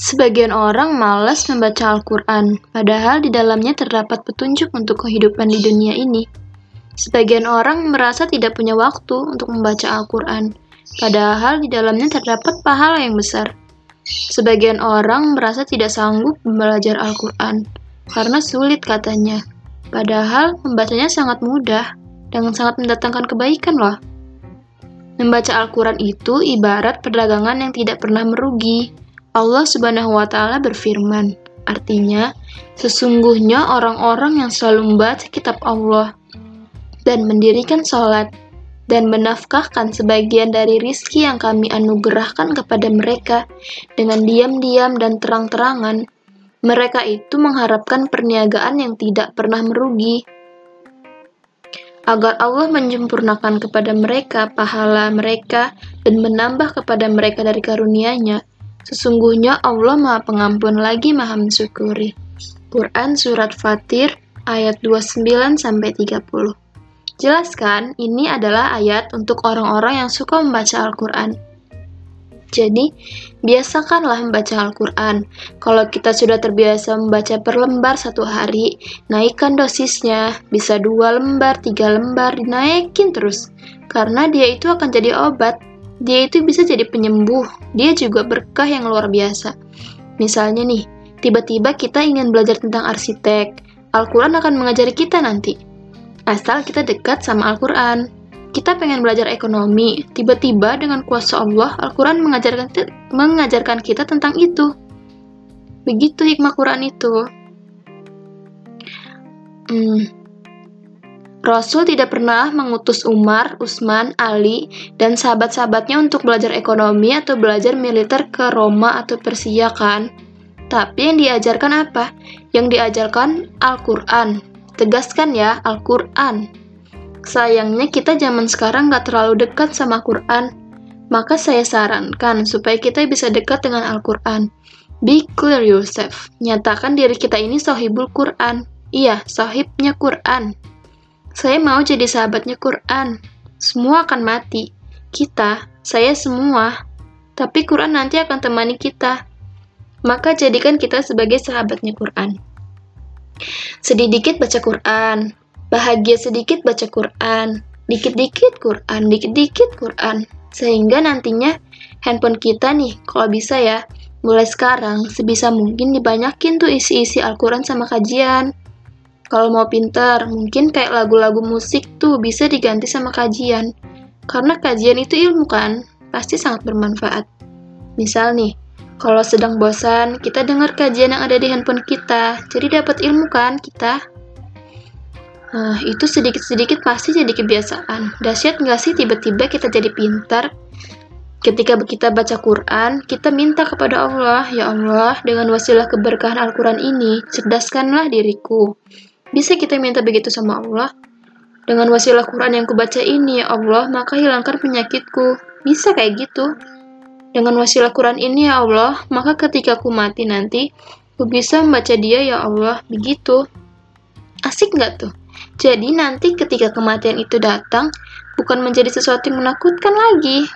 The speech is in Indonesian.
Sebagian orang malas membaca Al-Quran, padahal di dalamnya terdapat petunjuk untuk kehidupan di dunia ini. Sebagian orang merasa tidak punya waktu untuk membaca Al-Quran, padahal di dalamnya terdapat pahala yang besar. Sebagian orang merasa tidak sanggup belajar Al-Quran karena sulit katanya, padahal membacanya sangat mudah dan sangat mendatangkan kebaikan loh. Membaca Al-Quran itu ibarat perdagangan yang tidak pernah merugi. Allah Subhanahu wa Ta'ala berfirman, artinya, sesungguhnya orang-orang yang selalu membaca Kitab Allah dan mendirikan sholat dan menafkahkan sebagian dari rizki yang kami anugerahkan kepada mereka dengan diam-diam dan terang-terangan, mereka itu mengharapkan perniagaan yang tidak pernah merugi. Agar Allah menyempurnakan kepada mereka pahala mereka dan menambah kepada mereka dari karunia-Nya. Sesungguhnya Allah Maha Pengampun lagi Maha Mensyukuri. Quran Surat Fatir ayat 29 sampai 30. Jelaskan, ini adalah ayat untuk orang-orang yang suka membaca Al-Quran. Jadi, biasakanlah membaca Al-Quran. Kalau kita sudah terbiasa membaca per lembar satu hari, naikkan dosisnya. Bisa dua lembar, tiga lembar, dinaikin terus. Karena dia itu akan jadi obat. Dia itu bisa jadi penyembuh. Dia juga berkah yang luar biasa. Misalnya nih, tiba-tiba kita ingin belajar tentang arsitek. Al-Quran akan mengajari kita nanti asal kita dekat sama Al-Quran. Kita pengen belajar ekonomi, tiba-tiba dengan kuasa Allah, Al-Quran mengajarkan, mengajarkan kita tentang itu. Begitu hikmah Quran itu. Hmm. Rasul tidak pernah mengutus Umar, Utsman, Ali, dan sahabat-sahabatnya untuk belajar ekonomi atau belajar militer ke Roma atau Persia kan? Tapi yang diajarkan apa? Yang diajarkan Al-Quran, Tegaskan ya, Al-Quran. Sayangnya kita zaman sekarang gak terlalu dekat sama Quran. Maka saya sarankan supaya kita bisa dekat dengan Al-Quran. Be clear yourself. Nyatakan diri kita ini sahibul Quran. Iya, sahibnya Quran. Saya mau jadi sahabatnya Quran. Semua akan mati. Kita, saya semua. Tapi Quran nanti akan temani kita. Maka jadikan kita sebagai sahabatnya Quran. Sedih dikit baca Quran, bahagia sedikit baca Quran, dikit-dikit Quran, dikit-dikit Quran. Sehingga nantinya handphone kita nih, kalau bisa ya, mulai sekarang sebisa mungkin dibanyakin tuh isi-isi Al-Quran sama kajian. Kalau mau pinter, mungkin kayak lagu-lagu musik tuh bisa diganti sama kajian. Karena kajian itu ilmu kan, pasti sangat bermanfaat. Misal nih, kalau sedang bosan, kita dengar kajian yang ada di handphone kita. Jadi dapat ilmu kan kita? Nah, itu sedikit-sedikit pasti jadi kebiasaan. Dahsyat nggak sih tiba-tiba kita jadi pintar? Ketika kita baca Quran, kita minta kepada Allah, Ya Allah, dengan wasilah keberkahan Al-Quran ini, cerdaskanlah diriku. Bisa kita minta begitu sama Allah? Dengan wasilah Quran yang kubaca ini, ya Allah, maka hilangkan penyakitku. Bisa kayak gitu. Dengan wasilah Quran ini ya Allah, maka ketika aku mati nanti, aku bisa membaca dia ya Allah, begitu. Asik nggak tuh? Jadi nanti ketika kematian itu datang, bukan menjadi sesuatu yang menakutkan lagi,